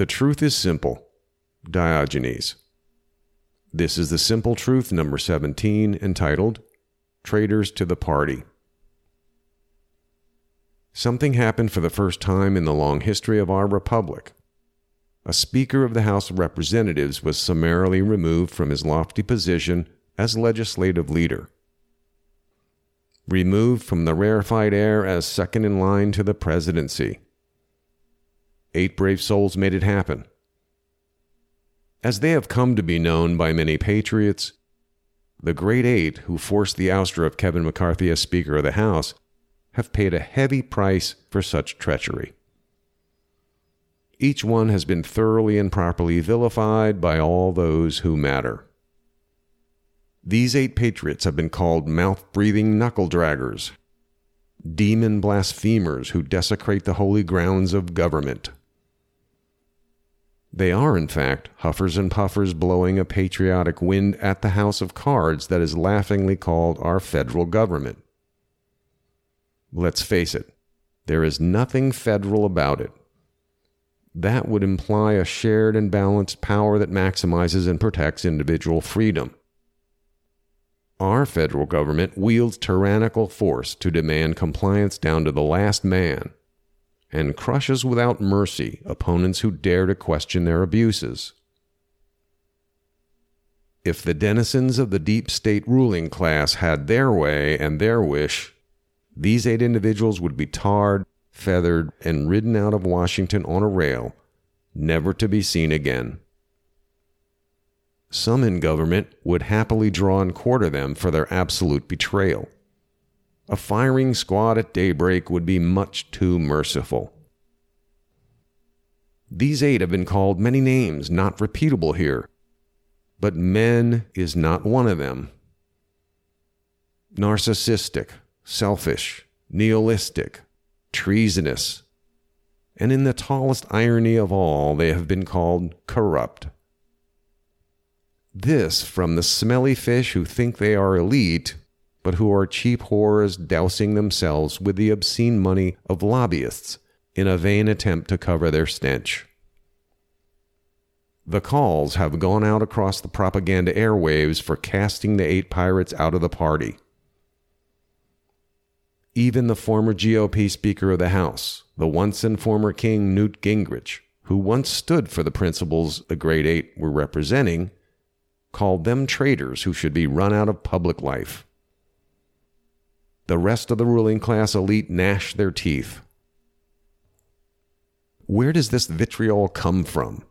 The truth is simple. Diogenes. This is the simple truth number 17 entitled Traitors to the Party. Something happened for the first time in the long history of our republic. A Speaker of the House of Representatives was summarily removed from his lofty position as legislative leader. Removed from the rarefied air as second in line to the presidency. Eight brave souls made it happen. As they have come to be known by many patriots, the Great Eight who forced the ouster of Kevin McCarthy as Speaker of the House have paid a heavy price for such treachery. Each one has been thoroughly and properly vilified by all those who matter. These eight patriots have been called mouth breathing knuckle draggers, demon blasphemers who desecrate the holy grounds of government. They are, in fact, huffers and puffers blowing a patriotic wind at the house of cards that is laughingly called our federal government. Let's face it, there is nothing federal about it. That would imply a shared and balanced power that maximizes and protects individual freedom. Our federal government wields tyrannical force to demand compliance down to the last man and crushes without mercy opponents who dare to question their abuses. If the denizens of the deep state ruling class had their way and their wish, these eight individuals would be tarred, feathered, and ridden out of Washington on a rail, never to be seen again. Some in government would happily draw and quarter them for their absolute betrayal. A firing squad at daybreak would be much too merciful. These eight have been called many names not repeatable here, but men is not one of them. Narcissistic, selfish, nihilistic, treasonous, and in the tallest irony of all, they have been called corrupt. This from the smelly fish who think they are elite but who are cheap whores dousing themselves with the obscene money of lobbyists in a vain attempt to cover their stench. The calls have gone out across the propaganda airwaves for casting the eight pirates out of the party. Even the former GOP Speaker of the House, the once and former King Newt Gingrich, who once stood for the principles the Great Eight were representing, called them traitors who should be run out of public life. The rest of the ruling class elite gnash their teeth. Where does this vitriol come from?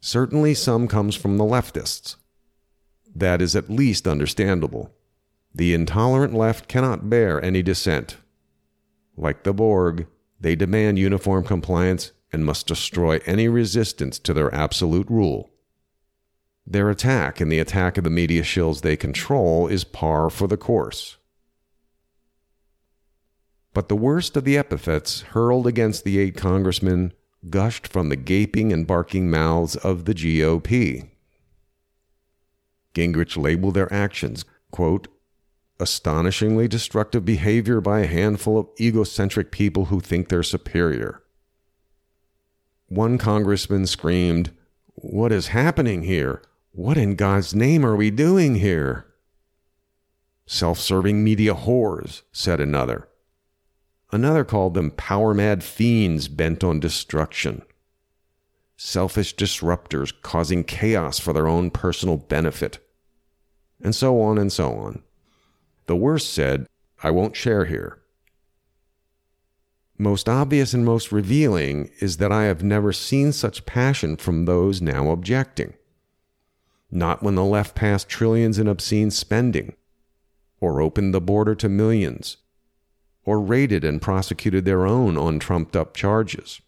Certainly, some comes from the leftists. That is at least understandable. The intolerant left cannot bear any dissent. Like the Borg, they demand uniform compliance and must destroy any resistance to their absolute rule. Their attack and the attack of the media shills they control is par for the course. But the worst of the epithets hurled against the eight congressmen gushed from the gaping and barking mouths of the GOP. Gingrich labeled their actions, quote, astonishingly destructive behavior by a handful of egocentric people who think they're superior. One congressman screamed, What is happening here? What in God's name are we doing here? Self serving media whores, said another. Another called them power mad fiends bent on destruction. Selfish disruptors causing chaos for their own personal benefit. And so on and so on. The worst said, I won't share here. Most obvious and most revealing is that I have never seen such passion from those now objecting. Not when the left passed trillions in obscene spending, or opened the border to millions, or raided and prosecuted their own on trumped up charges.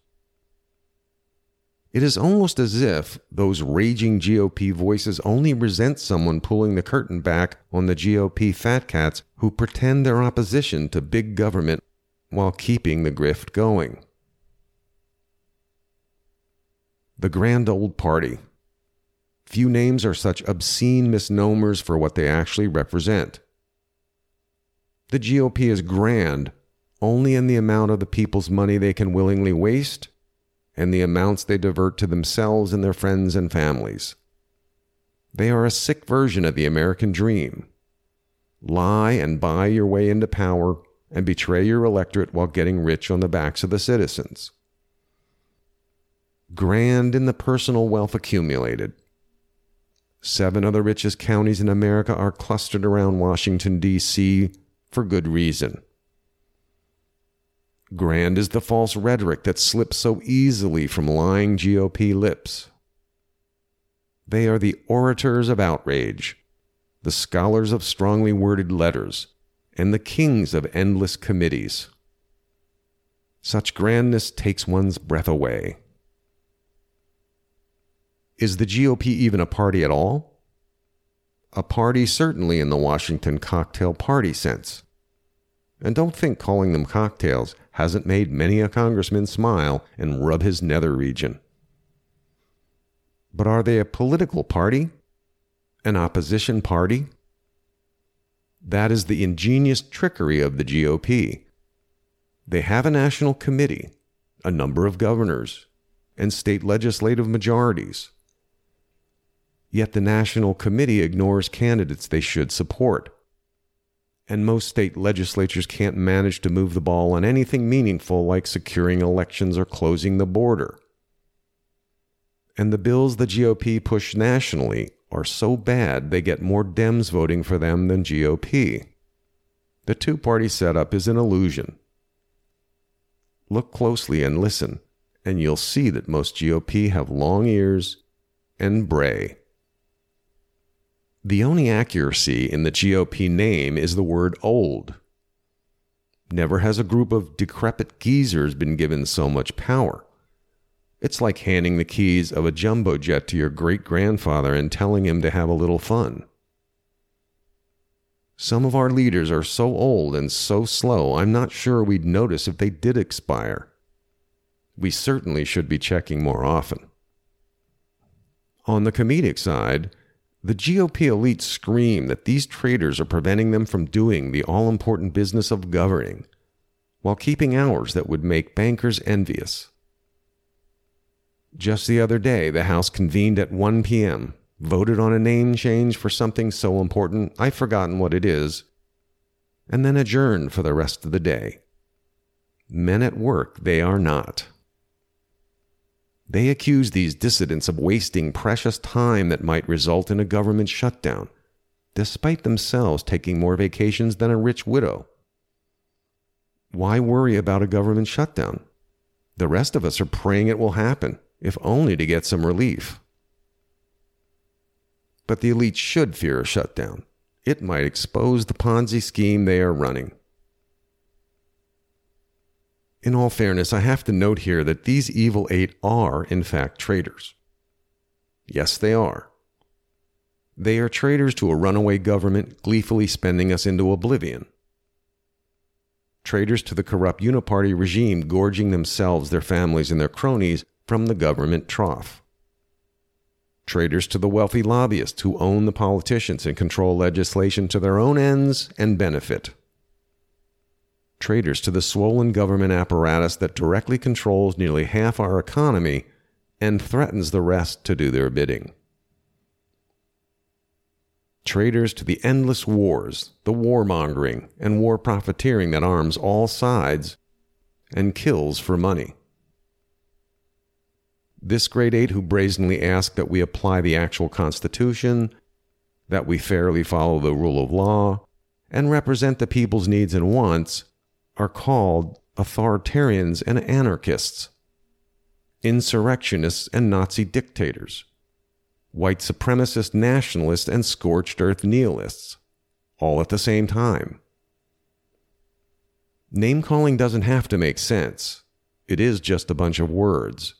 It is almost as if those raging GOP voices only resent someone pulling the curtain back on the GOP fat cats who pretend their opposition to big government while keeping the grift going. The Grand Old Party. Few names are such obscene misnomers for what they actually represent. The GOP is grand only in the amount of the people's money they can willingly waste and the amounts they divert to themselves and their friends and families. They are a sick version of the American dream. Lie and buy your way into power and betray your electorate while getting rich on the backs of the citizens. Grand in the personal wealth accumulated. Seven of the richest counties in America are clustered around Washington, D.C. for good reason. Grand is the false rhetoric that slips so easily from lying GOP lips. They are the orators of outrage, the scholars of strongly worded letters, and the kings of endless committees. Such grandness takes one's breath away. Is the GOP even a party at all? A party, certainly, in the Washington cocktail party sense. And don't think calling them cocktails hasn't made many a congressman smile and rub his nether region. But are they a political party? An opposition party? That is the ingenious trickery of the GOP. They have a national committee, a number of governors, and state legislative majorities. Yet the national committee ignores candidates they should support. And most state legislatures can't manage to move the ball on anything meaningful like securing elections or closing the border and the bills the GOP push nationally are so bad they get more Dems voting for them than GOP. The two party setup is an illusion. Look closely and listen, and you'll see that most GOP have long ears and bray. The only accuracy in the GOP name is the word old. Never has a group of decrepit geezers been given so much power. It's like handing the keys of a jumbo jet to your great grandfather and telling him to have a little fun. Some of our leaders are so old and so slow, I'm not sure we'd notice if they did expire. We certainly should be checking more often. On the comedic side, the GOP elite scream that these traitors are preventing them from doing the all important business of governing, while keeping hours that would make bankers envious. Just the other day, the House convened at 1 p.m., voted on a name change for something so important I've forgotten what it is, and then adjourned for the rest of the day. Men at work, they are not. They accuse these dissidents of wasting precious time that might result in a government shutdown, despite themselves taking more vacations than a rich widow. Why worry about a government shutdown? The rest of us are praying it will happen if only to get some relief. But the elite should fear a shutdown. It might expose the Ponzi scheme they are running. In all fairness, I have to note here that these evil eight are, in fact, traitors. Yes, they are. They are traitors to a runaway government gleefully spending us into oblivion. Traitors to the corrupt uniparty regime gorging themselves, their families, and their cronies from the government trough. Traitors to the wealthy lobbyists who own the politicians and control legislation to their own ends and benefit. Traitors to the swollen government apparatus that directly controls nearly half our economy and threatens the rest to do their bidding. Traitors to the endless wars, the warmongering, and war profiteering that arms all sides and kills for money. This Great 8 who brazenly ask that we apply the actual Constitution, that we fairly follow the rule of law, and represent the people's needs and wants are called authoritarians and anarchists, insurrectionists and Nazi dictators, white supremacist nationalists and scorched earth nihilists, all at the same time. Name calling doesn't have to make sense. It is just a bunch of words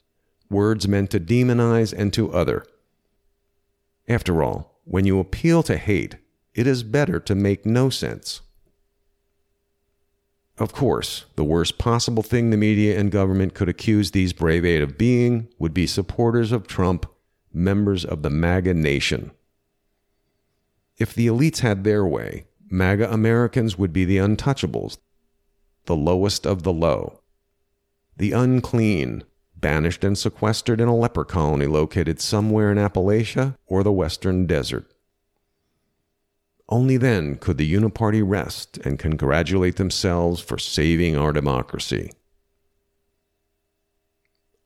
words meant to demonize and to other. After all, when you appeal to hate, it is better to make no sense. Of course, the worst possible thing the media and government could accuse these brave eight of being would be supporters of Trump, members of the MAGA nation. If the elites had their way, MAGA Americans would be the untouchables, the lowest of the low, the unclean, banished and sequestered in a leper colony located somewhere in Appalachia or the western desert. Only then could the Uniparty rest and congratulate themselves for saving our democracy.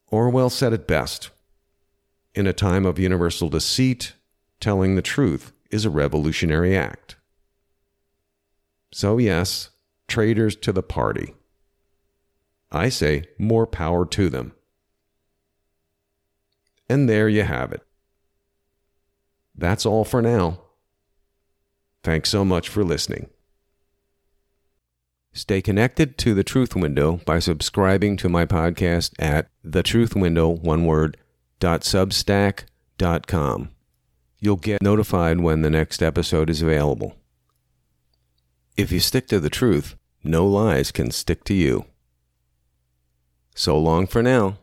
Orwell said it best In a time of universal deceit, telling the truth is a revolutionary act. So, yes, traitors to the party. I say more power to them. And there you have it. That's all for now. Thanks so much for listening. Stay connected to The Truth Window by subscribing to my podcast at thetruthwindow, one. You'll get notified when the next episode is available. If you stick to the truth, no lies can stick to you. So long for now.